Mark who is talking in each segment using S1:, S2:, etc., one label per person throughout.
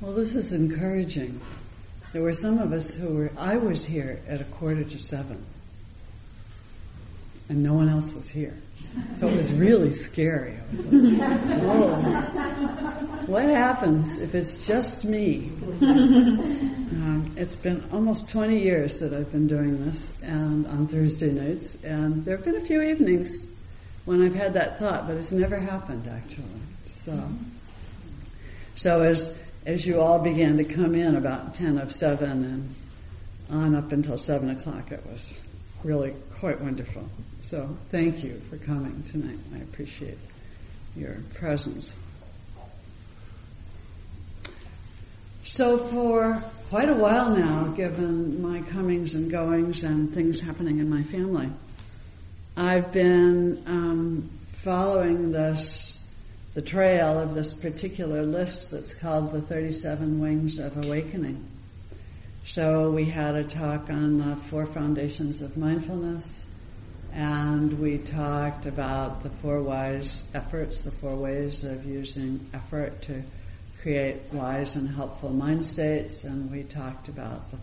S1: Well, this is encouraging. There were some of us who were, I was here at a quarter to seven, and no one else was here. So it was really scary. Like, Whoa. What happens if it's just me? Um, it's been almost 20 years that I've been doing this, and on Thursday nights, and there have been a few evenings when I've had that thought, but it's never happened actually. So, so as as you all began to come in about 10 of 7 and on up until 7 o'clock, it was really quite wonderful. So thank you for coming tonight. I appreciate your presence. So for quite a while now, given my comings and goings and things happening in my family, I've been um, following this, the trail of this particular list that's called the 37 Wings of Awakening. So we had a talk on the four foundations of mindfulness, and we talked about the four wise efforts, the four ways of using effort to create wise and helpful mind states, and we talked about the,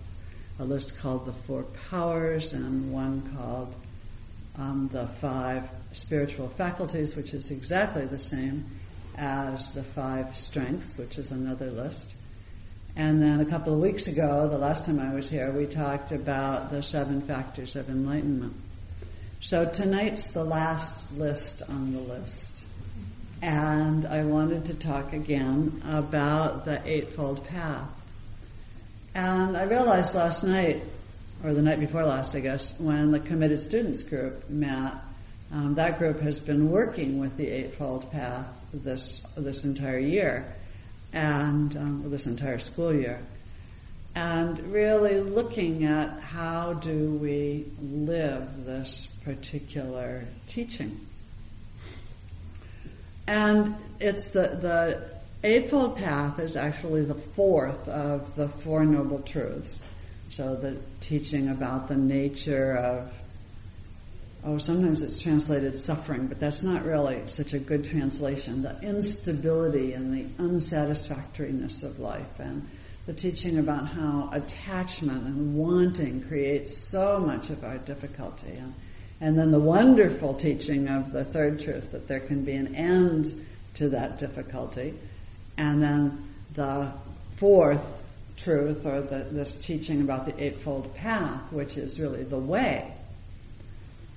S1: a list called the Four Powers and one called um, the Five Spiritual Faculties, which is exactly the same as the Five Strengths, which is another list. And then a couple of weeks ago, the last time I was here, we talked about the seven factors of enlightenment. So tonight's the last list on the list and I wanted to talk again about the Eightfold Path. And I realized last night, or the night before last, I guess, when the Committed Students group met, um, that group has been working with the Eightfold Path this this entire year, and um, this entire school year, and really looking at how do we live this particular teaching. And it's the, the Eightfold Path is actually the fourth of the Four Noble Truths. So the teaching about the nature of, oh, sometimes it's translated suffering, but that's not really such a good translation. The instability and the unsatisfactoriness of life and the teaching about how attachment and wanting creates so much of our difficulty. And and then the wonderful teaching of the third truth that there can be an end to that difficulty. And then the fourth truth, or the, this teaching about the Eightfold Path, which is really the way.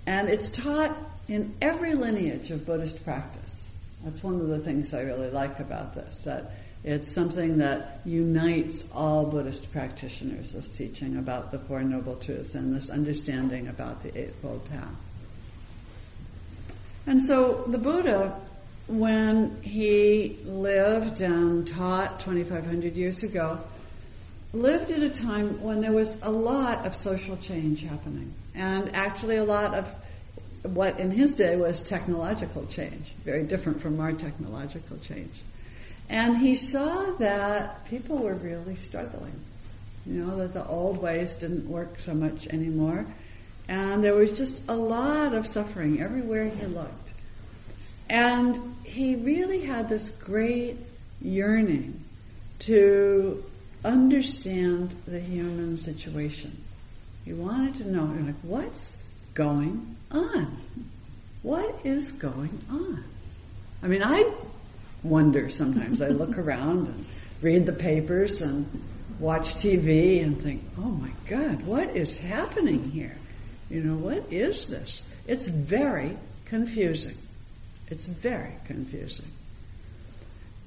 S1: And it's taught in every lineage of Buddhist practice. That's one of the things I really like about this, that it's something that unites all Buddhist practitioners, this teaching about the Four Noble Truths and this understanding about the Eightfold Path. And so the Buddha, when he lived and taught 2,500 years ago, lived at a time when there was a lot of social change happening. And actually a lot of what in his day was technological change, very different from our technological change. And he saw that people were really struggling. You know, that the old ways didn't work so much anymore. And there was just a lot of suffering everywhere he looked. And he really had this great yearning to understand the human situation. He wanted to know, you're like, what's going on? What is going on? I mean, I wonder sometimes. I look around and read the papers and watch TV and think, oh my God, what is happening here? You know, what is this? It's very confusing. It's very confusing.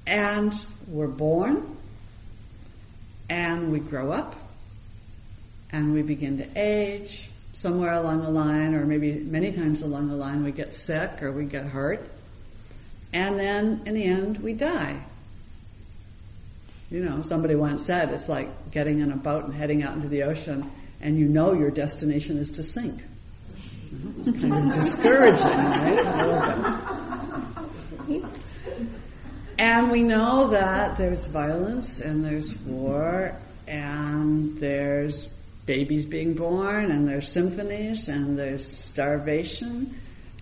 S1: And we're born, and we grow up, and we begin to age. Somewhere along the line, or maybe many times along the line, we get sick or we get hurt and then in the end we die. You know, somebody once said it's like getting in a boat and heading out into the ocean and you know your destination is to sink. It's kind of discouraging, right? And we know that there's violence and there's war and there's babies being born and there's symphonies and there's starvation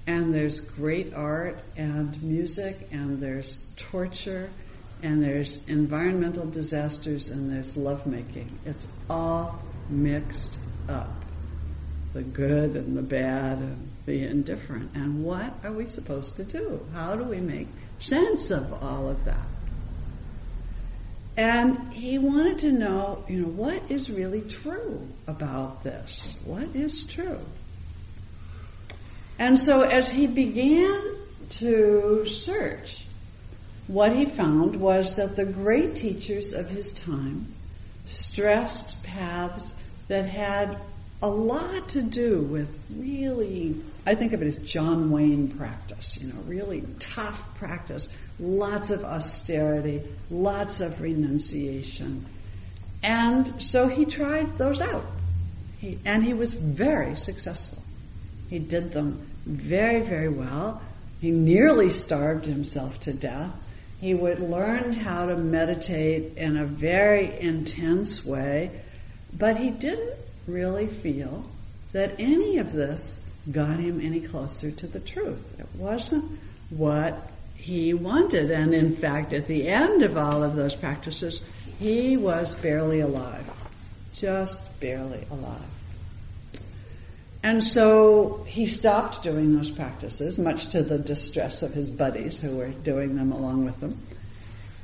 S1: and there's great art and music, and there's torture, and there's environmental disasters, and there's lovemaking. It's all mixed up the good and the bad and the indifferent. And what are we supposed to do? How do we make sense of all of that? And he wanted to know, you know, what is really true about this? What is true? And so as he began to search, what he found was that the great teachers of his time stressed paths that had a lot to do with really, I think of it as John Wayne practice, you know, really tough practice, lots of austerity, lots of renunciation. And so he tried those out. He, and he was very successful. He did them very, very well. He nearly starved himself to death. He would learn how to meditate in a very intense way, but he didn't really feel that any of this got him any closer to the truth. It wasn't what he wanted. And in fact, at the end of all of those practices, he was barely alive. Just barely alive. And so he stopped doing those practices, much to the distress of his buddies who were doing them along with him.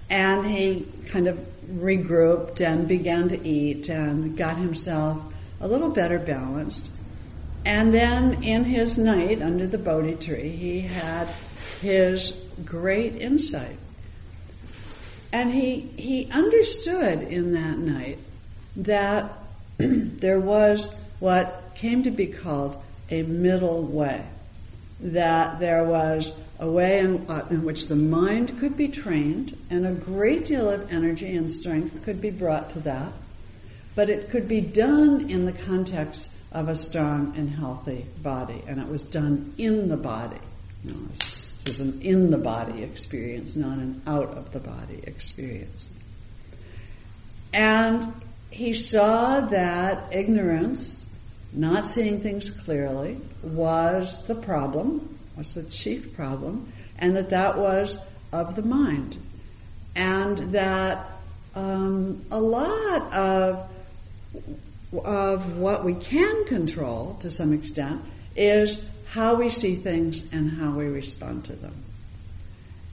S1: And he kind of regrouped and began to eat and got himself a little better balanced. And then in his night under the Bodhi tree, he had his great insight. And he, he understood in that night that there was what came to be called a middle way. That there was a way in, uh, in which the mind could be trained and a great deal of energy and strength could be brought to that, but it could be done in the context of a strong and healthy body, and it was done in the body. You know, this is an in the body experience, not an out of the body experience. And he saw that ignorance not seeing things clearly was the problem, was the chief problem, and that that was of the mind. And that um, a lot of of what we can control to some extent is how we see things and how we respond to them.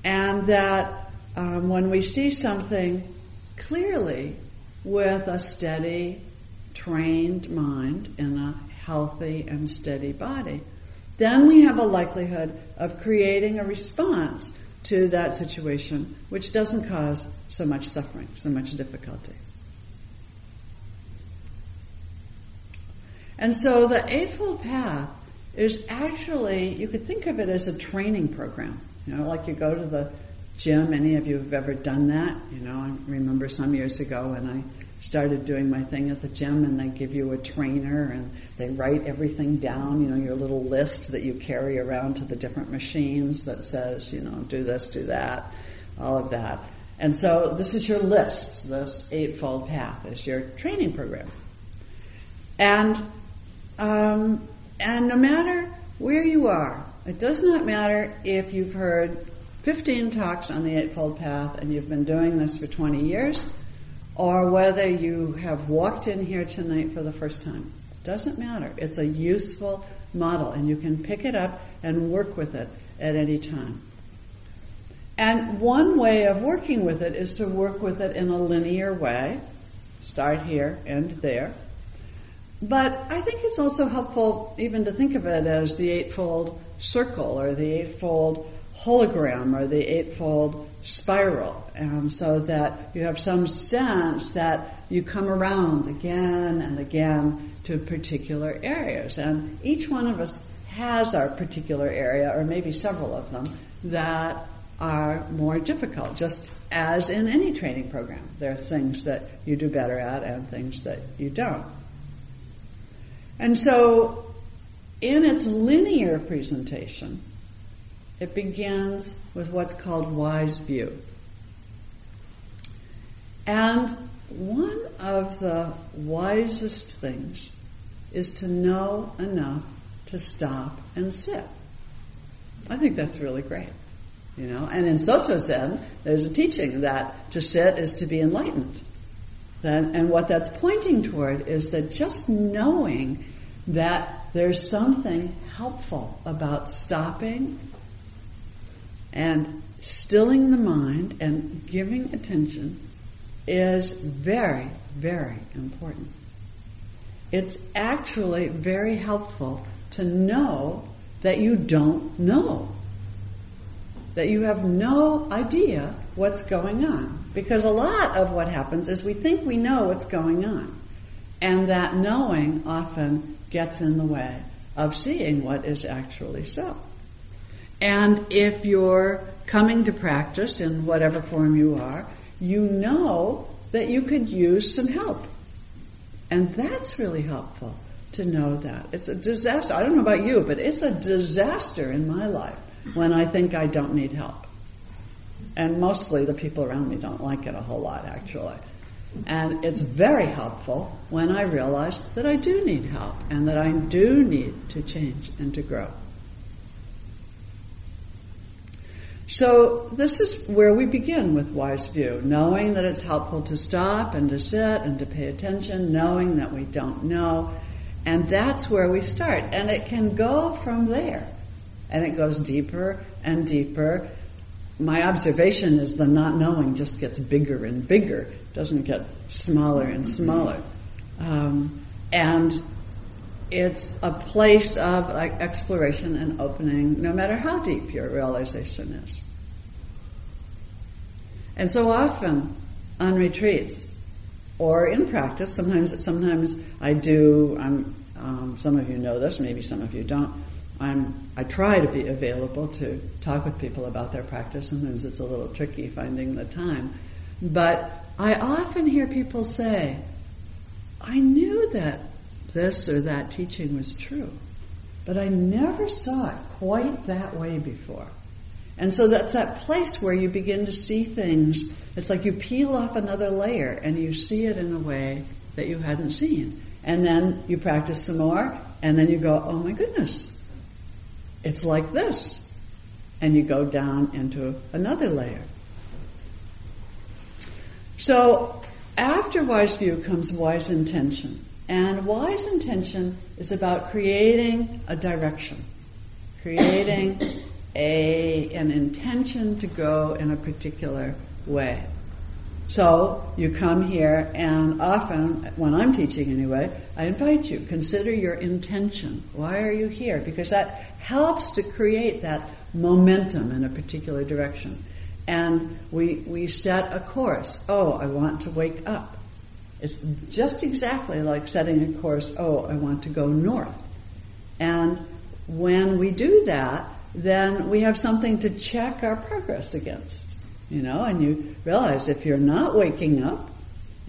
S1: And that um, when we see something clearly with a steady trained mind in a healthy and steady body, then we have a likelihood of creating a response to that situation which doesn't cause so much suffering, so much difficulty. And so the Eightfold Path is actually, you could think of it as a training program. You know, like you go to the gym, any of you have ever done that? You know, I remember some years ago when I started doing my thing at the gym and they give you a trainer and they write everything down, you know, your little list that you carry around to the different machines that says, you know, do this, do that, all of that. And so this is your list, this Eightfold Path is your training program. And, um, and no matter where you are, it does not matter if you've heard 15 talks on the Eightfold Path and you've been doing this for 20 years, or whether you have walked in here tonight for the first time. It Doesn't matter. It's a useful model and you can pick it up and work with it at any time. And one way of working with it is to work with it in a linear way. Start here, end there. But I think it's also helpful even to think of it as the Eightfold Circle or the Eightfold Hologram or the Eightfold spiral, and so that you have some sense that you come around again and again to particular areas. And each one of us has our particular area, or maybe several of them, that are more difficult, just as in any training program. There are things that you do better at and things that you don't. And so, in its linear presentation, it begins with what's called wise view. And one of the wisest things is to know enough to stop and sit. I think that's really great. You know, and in Soto Zen, there's a teaching that to sit is to be enlightened. And what that's pointing toward is that just knowing that there's something helpful about stopping and stilling the mind and giving attention is very, very important. It's actually very helpful to know that you don't know. That you have no idea what's going on. Because a lot of what happens is we think we know what's going on. And that knowing often gets in the way of seeing what is actually so. And if you're coming to practice in whatever form you are, you know that you could use some help. And that's really helpful to know that. It's a disaster. I don't know about you, but it's a disaster in my life when I think I don't need help. And mostly the people around me don't like it a whole lot, actually. And it's very helpful when I realize that I do need help and that I do need to change and to grow. So this is where we begin with wise view, knowing that it's helpful to stop and to sit and to pay attention, knowing that we don't know, and that's where we start. And it can go from there. And it goes deeper and deeper. My observation is the not knowing just gets bigger and bigger, doesn't get smaller and smaller. Um, and it's a place of like, exploration and opening, no matter how deep your realization is. And so often on retreats, or in practice. Sometimes, sometimes I do. I'm, um, some of you know this, maybe some of you don't. I'm, I try to be available to talk with people about their practice. Sometimes it's a little tricky finding the time, but I often hear people say, "I knew that this or that teaching was true, but I never saw it quite that way before." And so that's that place where you begin to see things. It's like you peel off another layer and you see it in a way that you hadn't seen. And then you practice some more and then you go, oh my goodness, it's like this. And you go down into another layer. So after wise view comes wise intention. And wise intention is about creating a direction, creating a, an intention to go in a particular way. So you come here, and often, when I'm teaching anyway, I invite you, consider your intention. Why are you here? Because that helps to create that momentum in a particular direction. And we, we set a course. Oh, I want to wake up. It's just exactly like setting a course, oh, I want to go north. And when we do that, then we have something to check our progress against. You know, and you realize if you're not waking up,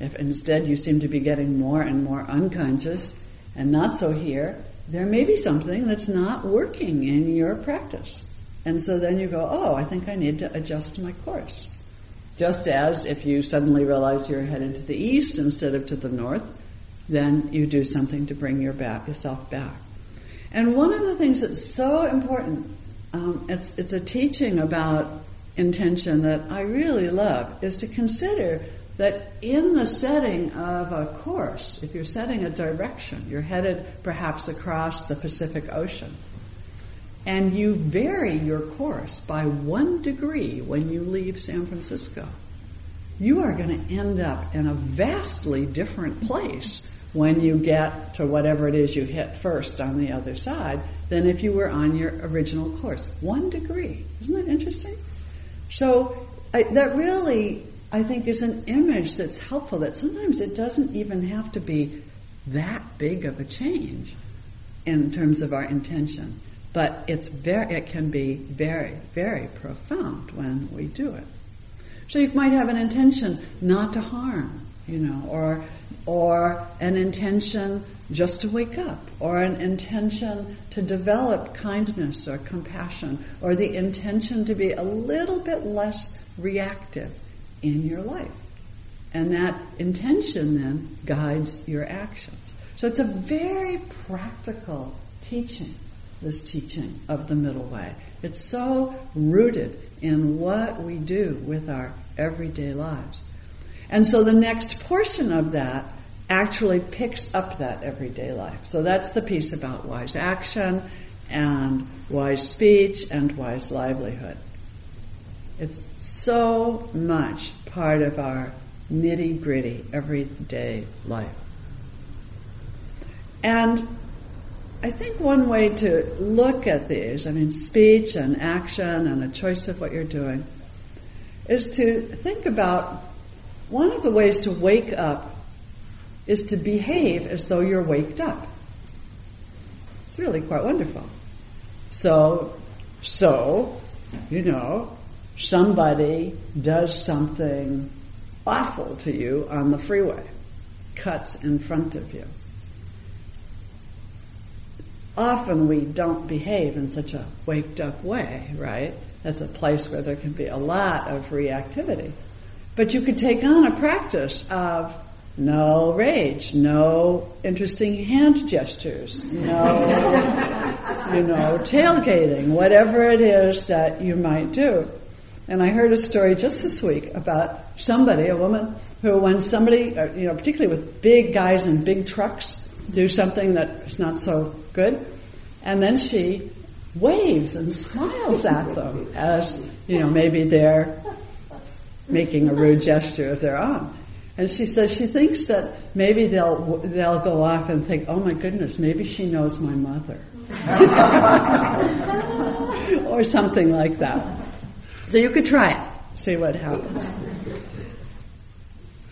S1: if instead you seem to be getting more and more unconscious and not so here, there may be something that's not working in your practice. And so then you go, oh, I think I need to adjust my course. Just as if you suddenly realize you're headed to the east instead of to the north, then you do something to bring your back, yourself back. And one of the things that's so important um, it's, it's a teaching about intention that I really love is to consider that in the setting of a course, if you're setting a direction, you're headed perhaps across the Pacific Ocean, and you vary your course by one degree when you leave San Francisco, you are going to end up in a vastly different place when you get to whatever it is you hit first on the other side than if you were on your original course. One degree. Isn't that interesting? So I, that really, I think, is an image that's helpful that sometimes it doesn't even have to be that big of a change in terms of our intention. But it's very, it can be very, very profound when we do it. So you might have an intention not to harm, you know, or or an intention just to wake up, or an intention to develop kindness or compassion, or the intention to be a little bit less reactive in your life. And that intention then guides your actions. So it's a very practical teaching this teaching of the middle way. It's so rooted in what we do with our everyday lives. And so the next portion of that actually picks up that everyday life. So that's the piece about wise action and wise speech and wise livelihood. It's so much part of our nitty gritty everyday life. And I think one way to look at these, I mean, speech and action and a choice of what you're doing, is to think about one of the ways to wake up is to behave as though you're waked up. It's really quite wonderful. So, so, you know, somebody does something awful to you on the freeway, cuts in front of you often we don't behave in such a waked up way, right? That's a place where there can be a lot of reactivity. But you could take on a practice of no rage, no interesting hand gestures, no, you know, tailgating, whatever it is that you might do. And I heard a story just this week about somebody, a woman, who when somebody, uh, you know, particularly with big guys and big trucks, do something that is not so good. And then she waves and smiles at them as, you know, maybe they're making a rude gesture of their own. And she says she thinks that maybe they'll they'll go off and think, "Oh my goodness, maybe she knows my mother," or something like that. So you could try it, see what happens.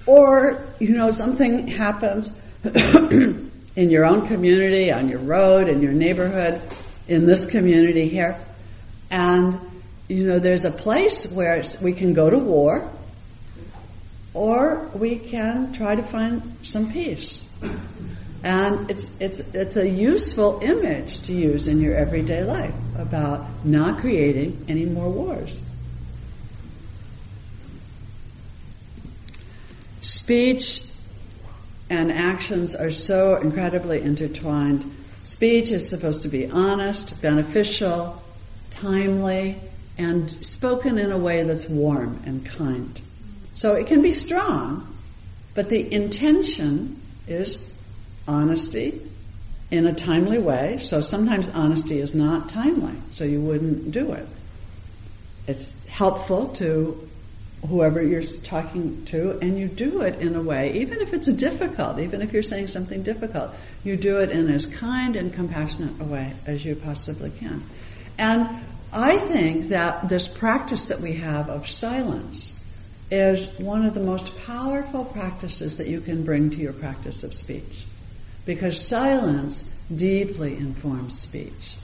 S1: Or you know, something happens in your own community, on your road, in your neighborhood, in this community here. And, you know, there's a place where we can go to war or we can try to find some peace. And it's, it's, it's a useful image to use in your everyday life about not creating any more wars. Speech and actions are so incredibly intertwined. Speech is supposed to be honest, beneficial, timely, and spoken in a way that's warm and kind. So it can be strong, but the intention is honesty in a timely way. So sometimes honesty is not timely, so you wouldn't do it. It's helpful to whoever you're talking to, and you do it in a way, even if it's difficult, even if you're saying something difficult, you do it in as kind and compassionate a way as you possibly can. And I think that this practice that we have of silence is one of the most powerful practices that you can bring to your practice of speech. Because silence deeply informs speech.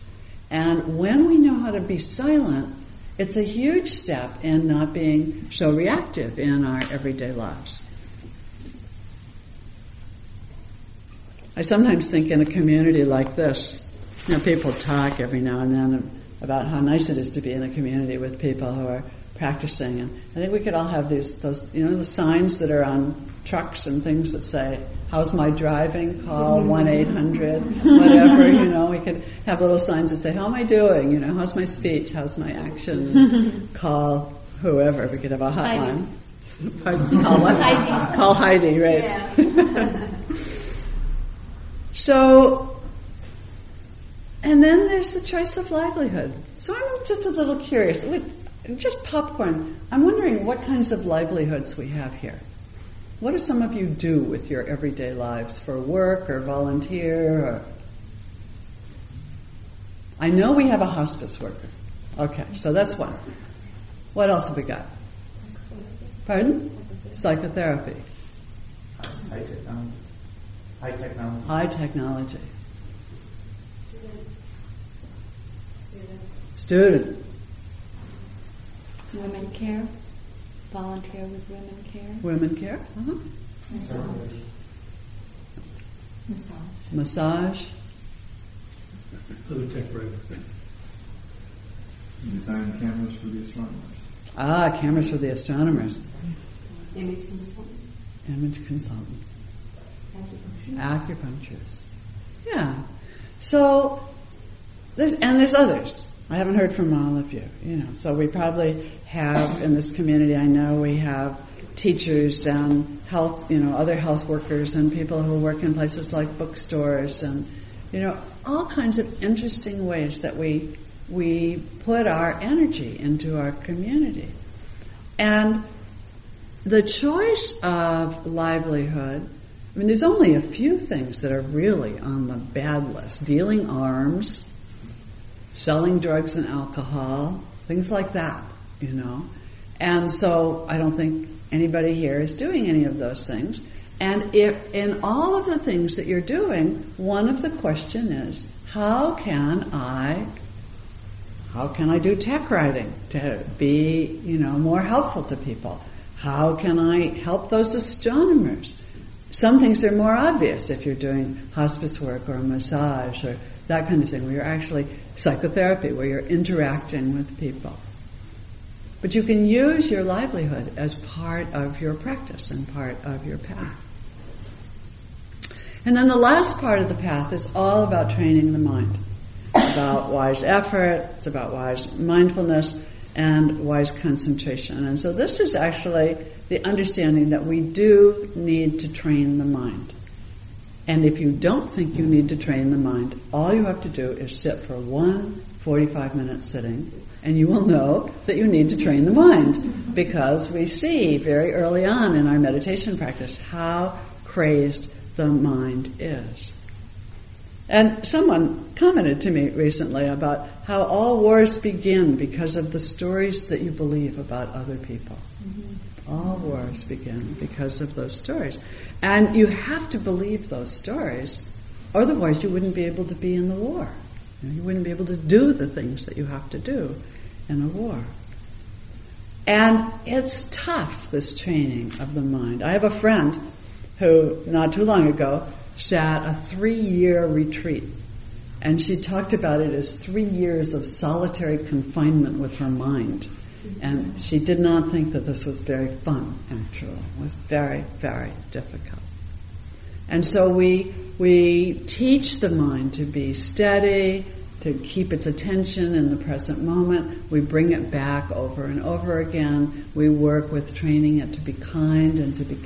S1: And when we know how to be silent, it's a huge step in not being so reactive in our everyday lives. I sometimes think in a community like this, you know, people talk every now and then about how nice it is to be in a community with people who are practicing. And I think we could all have these, those, you know, the signs that are on trucks and things that say, how's my driving? Call 1-800, whatever, you know, we could have little signs that say, how am I doing? You know, how's my speech? How's my action? Call whoever. We could have a hotline. Call what? Heidi. Call Heidi, right. Yeah. so, and then there's the choice of livelihood. So I'm just a little curious just popcorn. I'm wondering what kinds of livelihoods we have here. What do some of you do with your everyday lives for work or volunteer? Or... I know we have a hospice worker. Okay, so that's one. What else have we got? Pardon? Psychotherapy.
S2: High technology. High technology.
S1: High technology. Student.
S3: Women care. Volunteer with women care.
S1: Women care. Uh-huh.
S3: Massage. Massage.
S1: Massage.
S4: Other tech writer.
S2: Design cameras for the astronomers.
S1: Ah, cameras for the astronomers.
S3: Image consultant.
S1: Image consultant.
S3: Acupuncture.
S1: Acupuncturist. Yeah. So there's, and there's others. I haven't heard from all of you, you know. So we probably have in this community. I know we have teachers and health, you know, other health workers and people who work in places like bookstores and, you know, all kinds of interesting ways that we we put our energy into our community. And the choice of livelihood, I mean, there's only a few things that are really on the bad list dealing arms, selling drugs and alcohol, things like that, you know. And so I don't think anybody here is doing any of those things. And if in all of the things that you're doing, one of the question is, how can I how can I do tech writing to be, you know, more helpful to people? How can I help those astronomers? Some things are more obvious if you're doing hospice work or massage or that kind of thing, where you're actually psychotherapy, where you're interacting with people. But you can use your livelihood as part of your practice and part of your path. And then the last part of the path is all about training the mind. It's about wise effort, it's about wise mindfulness, and wise concentration. And so this is actually the understanding that we do need to train the mind. And if you don't think you need to train the mind, all you have to do is sit for one 45 minute sitting and you will know that you need to train the mind because we see very early on in our meditation practice how crazed the mind is. And someone commented to me recently about how all wars begin because of the stories that you believe about other people. All wars begin because of those stories. And you have to believe those stories, otherwise, you wouldn't be able to be in the war. You wouldn't be able to do the things that you have to do in a war. And it's tough, this training of the mind. I have a friend who, not too long ago, sat a three year retreat. And she talked about it as three years of solitary confinement with her mind. And she did not think that this was very fun, actually. It was very, very difficult. And so we, we teach the mind to be steady, to keep its attention in the present moment. We bring it back over and over again. We work with training it to be kind and to be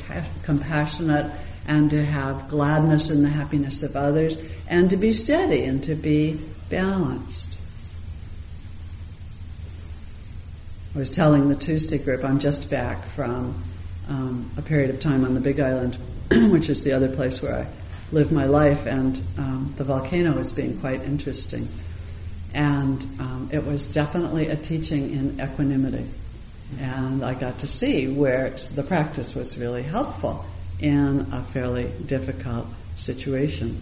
S1: compassionate and to have gladness in the happiness of others and to be steady and to be balanced. I was telling the Tuesday group I'm just back from um, a period of time on the Big Island, which is the other place where I live my life, and um, the volcano is being quite interesting. And um, it was definitely a teaching in equanimity. And I got to see where the practice was really helpful in a fairly difficult situation.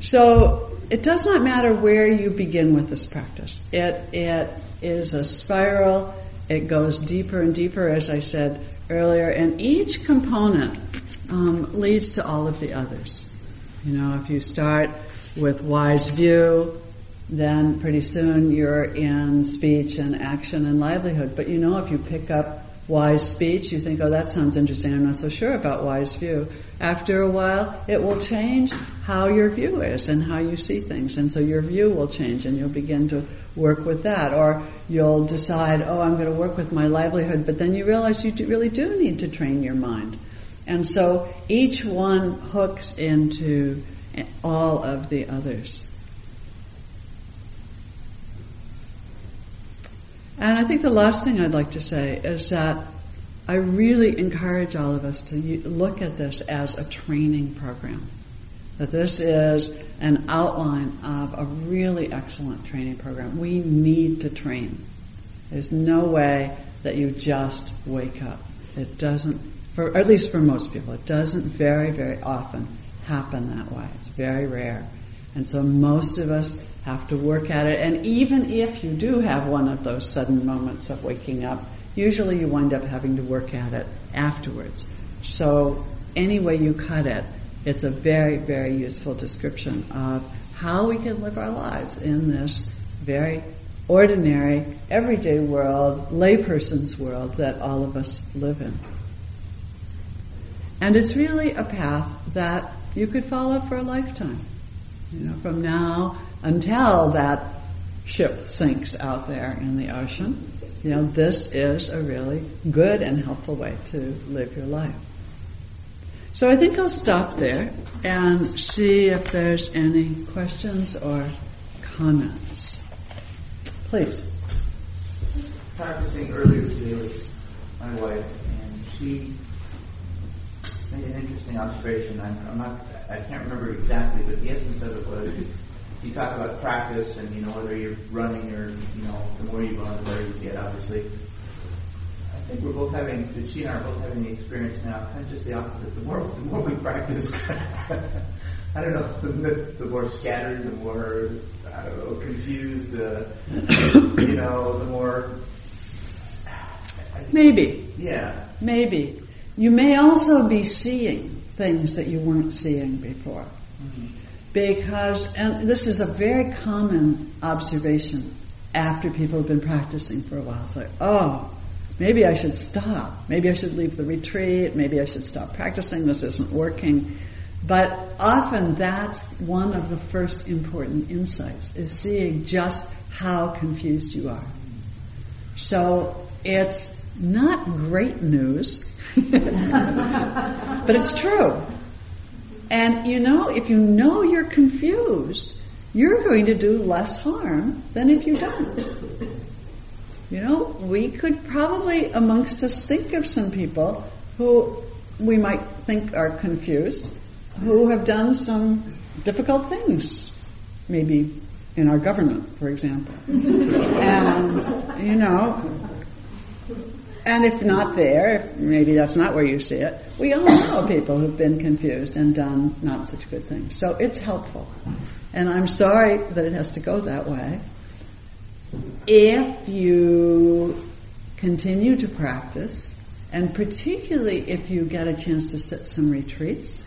S1: So it does not matter where you begin with this practice. It, it is a spiral. It goes deeper and deeper, as I said earlier, and each component um, leads to all of the others. You know, if you start with wise view, then pretty soon you're in speech and action and livelihood. But you know, if you pick up wise speech, you think, oh, that sounds interesting. I'm not so sure about wise view. After a while, it will change how your view is and how you see things. And so your view will change and you'll begin to work with that. Or you'll decide, oh, I'm going to work with my livelihood, but then you realize you really do need to train your mind. And so each one hooks into all of the others. And I think the last thing I'd like to say is that I really encourage all of us to look at this as a training program. That this is an outline of a really excellent training program. We need to train. There's no way that you just wake up. It doesn't, for at least for most people, it doesn't very, very often happen that way. It's very rare. And so most of us have to work at it. And even if you do have one of those sudden moments of waking up, usually you wind up having to work at it afterwards. So any way you cut it, it's a very, very useful description of how we can live our lives in this very ordinary, everyday world, layperson's world that all of us live in. And it's really a path that you could follow for a lifetime. You know, from now until that ship sinks out there in the ocean. You know, this is a really good and helpful way to live your life. So I think I'll stop there and see if there's any questions or comments. Please.
S2: Practicing earlier today with my wife, and she made an interesting observation. I'm, I'm not, I can't remember exactly, but the essence of it was you talk about practice and you know whether you're running or you know the more you run, the better you get. Obviously, I think we're both having. She and I are both having the experience now, kind of just the opposite. The more the more we practice, I don't know, the, the more scattered, the more I don't know, confused. Uh, you know, the more.
S1: Maybe.
S2: Yeah.
S1: Maybe. You may also be seeing things that you weren't seeing before.
S2: Mm-hmm.
S1: Because, and this is a very common observation after people have been practicing for a while. It's like, oh, maybe I should stop. Maybe I should leave the retreat. Maybe I should stop practicing. This isn't working. But often that's one of the first important insights is seeing just how confused you are. So it's not great news, but it's true. And you know, if you know you're confused, you're going to do less harm than if you don't. You know, we could probably amongst us think of some people who we might think are confused, who have done some difficult things, maybe in our government, for example. and, you know, and if not there, maybe that's not where you see it. We all know people who've been confused and done not such good things. So it's helpful. And I'm sorry that it has to go that way. If you continue to practice, and particularly if you get a chance to sit some retreats,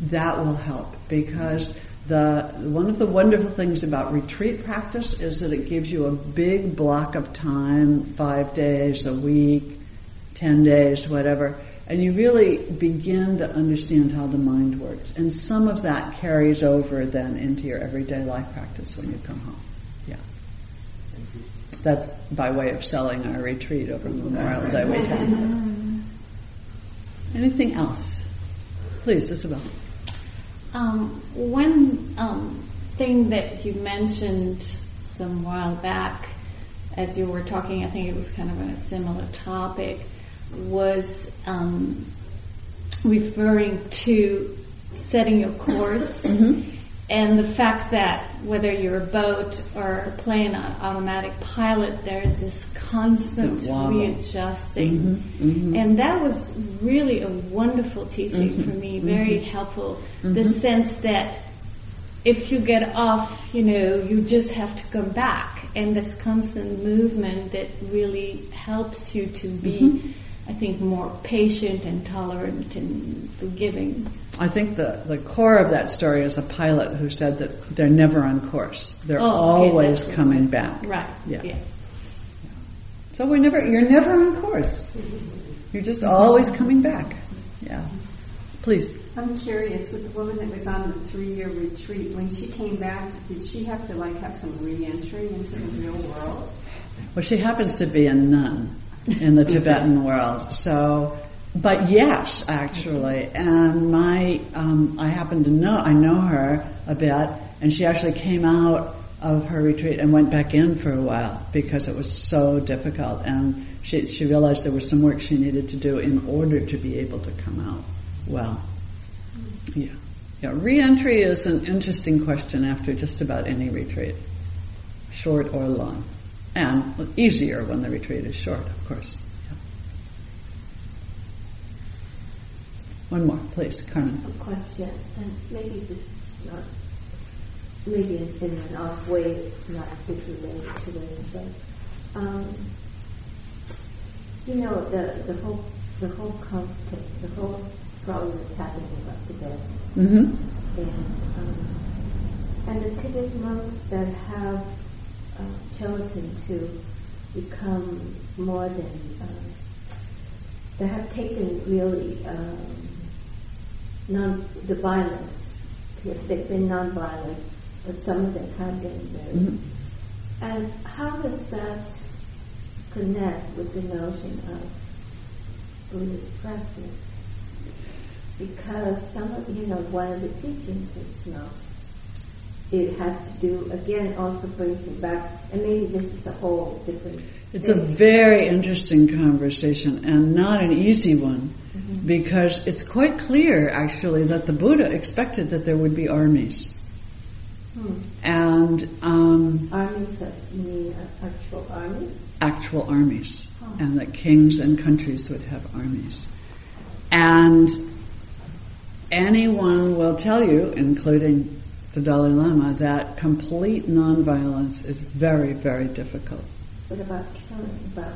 S1: that will help because the one of the wonderful things about retreat practice is that it gives you a big block of time, five days, a week, ten days, whatever, and you really begin to understand how the mind works. And some of that carries over then into your everyday life practice when you come home. Yeah. That's by way of selling our retreat over Memorial Day weekend. Anything else? Please, Isabel.
S3: Um, one um, thing that you mentioned some while back, as you were talking, I think it was kind of on a similar topic, was um, referring to setting your course and the fact that whether you're a boat or a plane on automatic pilot, there's this constant
S1: The wobble.
S3: readjusting. Mm-hmm, mm-hmm. And that was really a wonderful teaching mm-hmm, for me, very helpful. The sense that if you get off, you know, you just have to come back. And this constant movement that really helps you to be, I think, more patient and tolerant and forgiving.
S1: I think the, the core of that story is a pilot who said that they're never on course. They're
S3: Oh, okay,
S1: always
S3: that's
S1: coming back.
S3: Right.
S1: Yeah.
S3: yeah.
S1: So we're never, you're never on course. You're just always coming back. Yeah. Please.
S5: I'm curious, with the woman that was on the three-year retreat, when she came back, did she have to like have some re-entry into the real world?
S1: Well, she happens to be a nun in the Tibetan world. So, but yes, actually. And my, um, I happen to know, I know her a bit, and she actually came out of her retreat and went back in for a while because it was so difficult. And she, she realized there was some work she needed to do in order to be able to come out well. Yeah. Yeah. Re-entry is an interesting question after just about any retreat, short or long. And easier when the retreat is short, of course. Yeah. One more, please, Carmen.
S6: a question, and maybe this is not, maybe in, in an off way it's not related to this, but um, you know the the whole the whole conflict, the whole problem that's happening about Tibet,
S1: Mm-hmm.
S6: and um, and the Tibetan monks that have uh, chosen to become more than uh, that have taken really. Um, non the violence. They've been non-violent but some of them have been very.
S1: Mhm.
S6: And how does that connect with the notion of Buddhist practice? Because some of, you know, one of the teachings is not. It has to do, again, also brings me back, and maybe this is a whole different.
S1: It's a very interesting conversation and not an easy one because it's quite clear actually that the Buddha expected that there would be armies.
S6: Hmm.
S1: And um,
S6: Armies mean actual armies?
S1: actual armies,
S6: Huh.
S1: and that kings and countries would have armies. And anyone will tell you, including the Dalai Lama, that complete nonviolence is very, very difficult.
S6: What about killing? About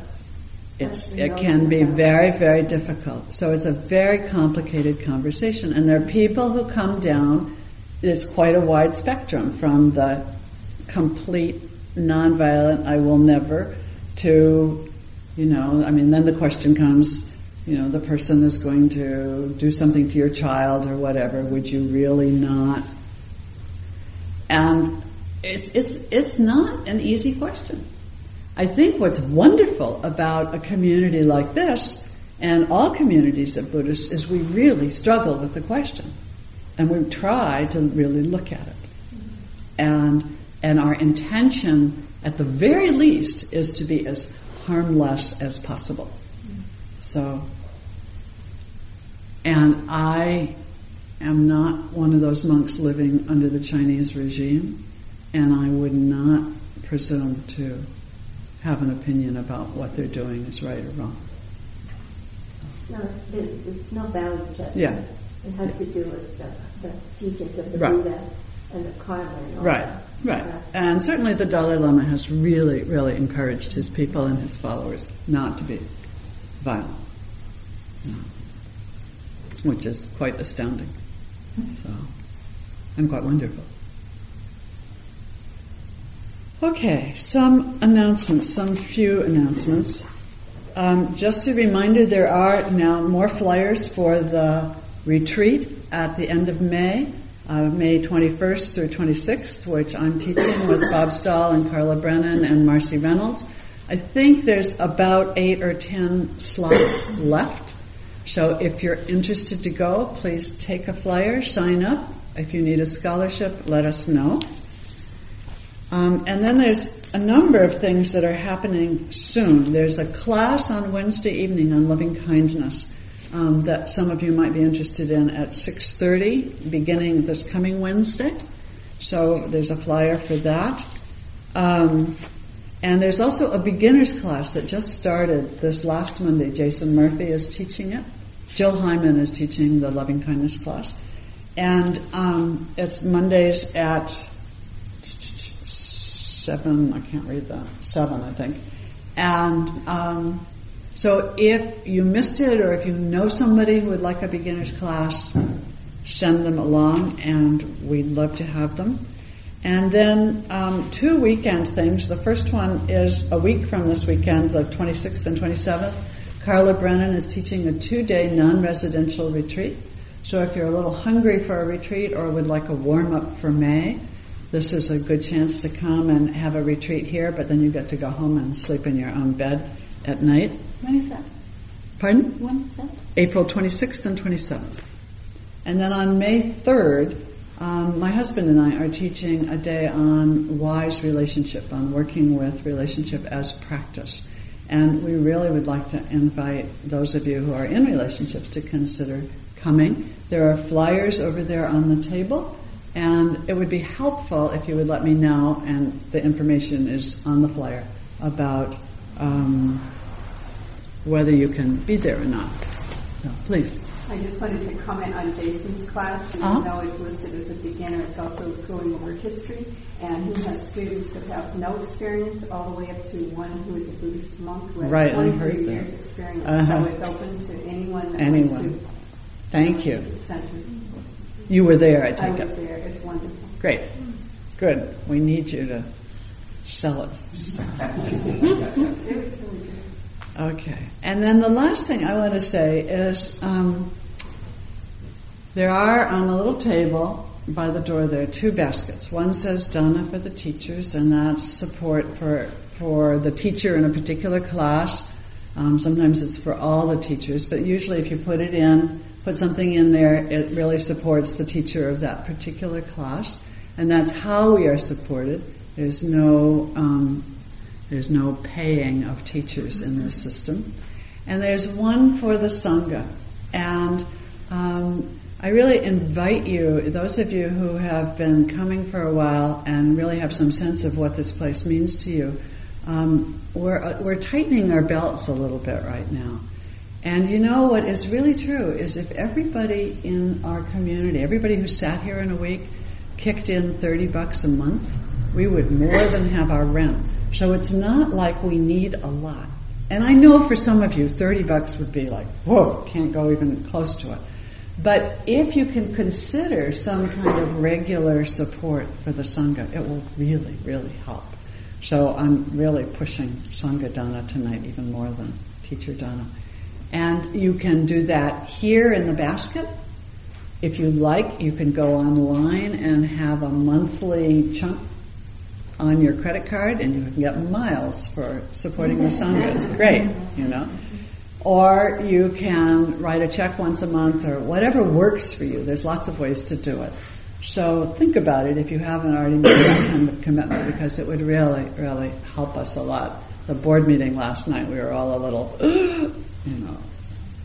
S1: It's, it can be very, very difficult. So it's a very complicated conversation. And there are people who come down, it's quite a wide spectrum from the complete nonviolent, I will never, to, you know, I mean, then the question comes, you know, the person is going to do something to your child or whatever, would you really not? And it's, it's, it's not an easy question. I think what's wonderful about a community like this and all communities of Buddhists is we really struggle with the question. And we try to really look at it. And, and our intention, at the very least, is to be as harmless as possible. So, and I am not one of those monks living under the Chinese regime, and I would not presume to have an opinion about what they're doing is right or wrong.
S6: No, there- there's no value judgment.
S1: Yeah.
S6: It has to do with the, the teachings of the
S1: Right.
S6: Buddha and the karma and all
S1: Right,
S6: that.
S1: right. And certainly the Dalai Lama has really, really encouraged his people and his followers not to be violent. Which is quite astounding. So, and quite wonderful. Okay, some announcements, some few announcements. Um, just a reminder, there are now more flyers for the retreat at the end of May, uh, May 21st through 26th, which I'm teaching with Bob Stahl and Carla Brennan and Marcy Reynolds. I think there's about eight or ten slots left. So if you're interested to go, please take a flyer, sign up. If you need a scholarship, let us know. Um, and then there's a number of things that are happening soon. There's a class on Wednesday evening on loving kindness um, that some of you might be interested in at 6:30, beginning this coming Wednesday. So there's a flyer for that. Um, and there's also a beginner's class that just started this last Monday. Jason Murphy is teaching it. Jill Hyman is teaching the loving kindness class. And um, it's Mondays at seven, I can't read that, seven, I think. And um, so if you missed it or if you know somebody who would like a beginner's class, send them along and we'd love to have them. And then um, two weekend things. The first one is a week from this weekend, the 26th and 27th. Carla Brennan is teaching a two-day non-residential retreat. So if you're a little hungry for a retreat or would like a warm-up for May, this is a good chance to come and have a retreat here, but then you get to go home and sleep in your own bed at night.
S3: When is that?
S1: Pardon?
S3: When is that?
S1: April 26th and 27th. And then on May 3rd, um, my husband and I are teaching a day on wise relationship, on working with relationship as practice. And we really would like to invite those of you who are in relationships to consider coming. There are flyers over there on the table, and it would be helpful if you would let me know, and the information is on the flyer, about um, whether you can be there or not. So, please.
S5: I just wanted to comment on Jason's class. Even
S1: Uh-huh.
S5: though it's listed as a beginner, it's also going over history. And he has students that have no experience all the way up to one who is a Buddhist monk has
S1: Right,
S5: 23
S1: heard that.
S5: years experience.
S1: Uh-huh.
S5: So it's open to anyone that
S1: Anyone.
S5: wants
S1: Thank you.
S5: center.
S1: You were there, I take it.
S5: I was
S1: it.
S5: there. It's wonderful.
S1: Great. Good. We need you to sell it.
S5: It was really good.
S1: Okay. And then the last thing I want to say is um, there are on the little table by the door there are two baskets. One says Dana for the teachers, and that's support for for the teacher in a particular class. Um, sometimes it's for all the teachers, but usually if you put it in, put something in there, it really supports the teacher of that particular class, and that's how we are supported. There's no um, there's no paying of teachers in this system, and there's one for the sangha, and um, I really invite you, those of you who have been coming for a while and really have some sense of what this place means to you, um, we're, uh, we're tightening our belts a little bit right now. And you know what is really true is if everybody in our community, everybody who sat here in a week, kicked in 30 bucks a month, we would more than have our rent. So it's not like we need a lot. And I know for some of you, 30 bucks would be like, whoa, can't go even close to it. But if you can consider some kind of regular support for the Sangha, it will really, really help. So I'm really pushing Sangha Dana tonight even more than Teacher Dana. And you can do that here in the basket. If you like, you can go online and have a monthly chunk on your credit card and you can get miles for supporting the Sangha. It's great, you know. Or you can write a check once a month or whatever works for you. There's lots of ways to do it. So think about it if you haven't already made that kind of commitment because it would really, really help us a lot. The board meeting last night, we were all a little, you know,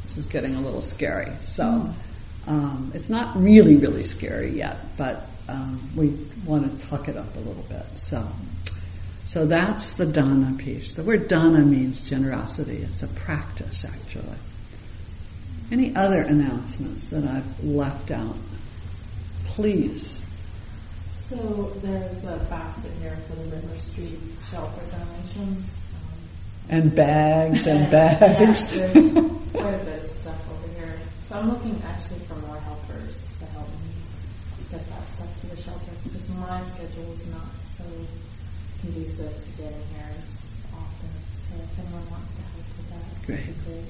S1: this is getting a little scary. So um, it's not really, really scary yet, but um, we want to tuck it up a little bit. So so that's the dana piece. The word dana means generosity. It's a practice, actually. Any other announcements that I've left out? Please.
S7: So there's a basket here for the River Street shelter donations. Um,
S1: and bags and bags.
S7: yeah, quite a bit of stuff over here. So I'm looking actually for more helpers to help me get that stuff to the shelters because my schedule is not so conducive to getting here as often. So if anyone wants to help with that,
S1: great.
S7: great.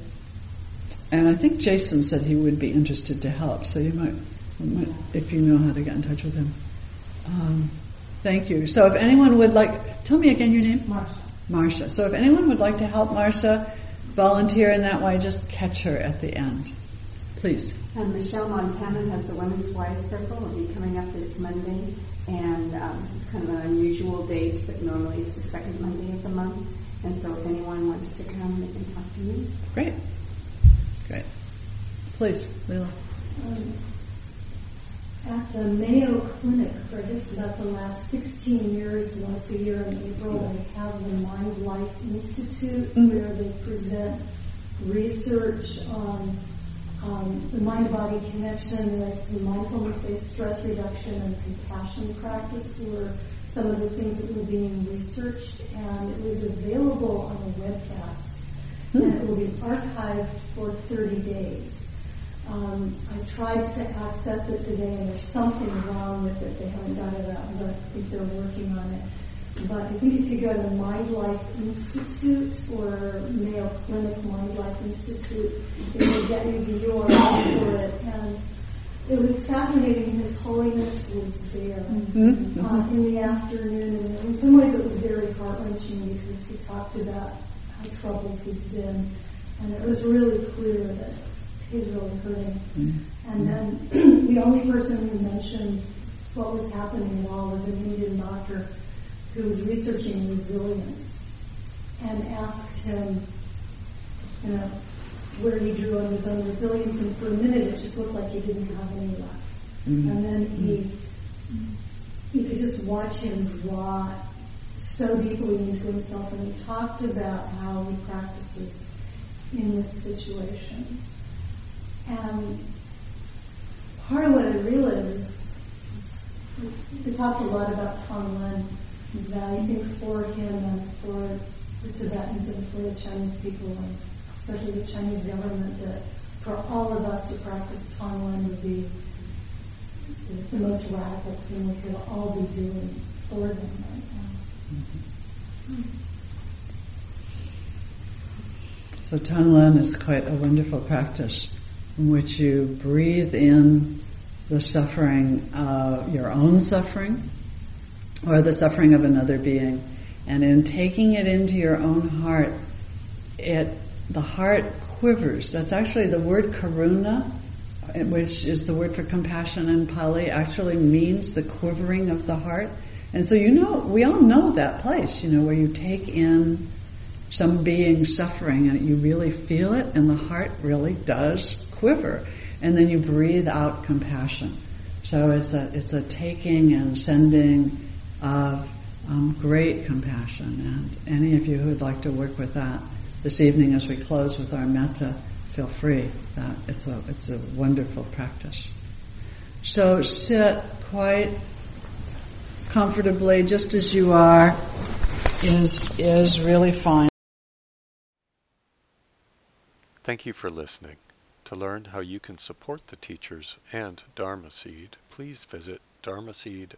S1: And I think Jason said he would be interested to help, so you might, you might if you know how to get in touch with him. Um, thank you. So if anyone would like, tell me again your name?
S7: Marsha.
S1: Marsha. So if anyone would like to help Marsha volunteer in that way, just catch her at the end. Please.
S5: And Michelle Montana has the Women's Wise Circle. It'll be coming up this Monday. And um, this is kind of an unusual date, but normally it's the second Monday of the month. And so if anyone wants to come, they can talk to me.
S1: Great. Great. Please, Leela.
S8: Um, at the Mayo Clinic for just about the last 16 years, once a year in April, they have the Mind Life Institute mm-hmm. where they present research on um, the mind-body connection, the mindfulness-based stress reduction and compassion practice were some of the things that were being researched, and it was available on a webcast, mm. and it will be archived for 30 days. Um, I tried to access it today, and there's something wrong with it. They haven't got it out, but I think they're working on it. But I think if you go to Mind Life Institute or Mayo Clinic Mind Life Institute, it will get you the URL for it. And it was fascinating. His Holiness was there mm-hmm. uh, in the afternoon. And in some ways, it was very heart wrenching because he talked about how troubled he's been. And it was really clear that he's really hurting. Mm-hmm. And then the only person who mentioned what was happening at all was an Indian doctor who was researching resilience and asked him, you know, where he drew on his own resilience, and for a minute it just looked like he didn't have any left. Mm-hmm. And then he, you could just watch him draw so deeply into himself, and he talked about how he practices in this situation. And part of what I realized is, we talked a lot about Tonglen that I think for him and for the Tibetans and for the Chinese people, and especially the Chinese government, that for all of us to practice Tonglen would be the most radical thing we could all be doing for them right now. Mm-hmm.
S1: So Tonglen is quite a wonderful practice in which you breathe in the suffering, uh, your own suffering, or the suffering of another being. And in taking it into your own heart, it the heart quivers. That's actually the word karuna, which is the word for compassion in Pali, actually means the quivering of the heart. And so you know, we all know that place, you know, where you take in some being suffering and you really feel it and the heart really does quiver. And then you breathe out compassion. So it's a, it's a taking and sending of um, great compassion. And any of you who would like to work with that this evening as we close with our metta, feel free. That it's a, it's a wonderful practice. So sit quite comfortably, just as you are, is, is really fine.
S9: Thank you for listening. To learn how you can support the teachers and Dharma Seed, please visit dharmaseed.org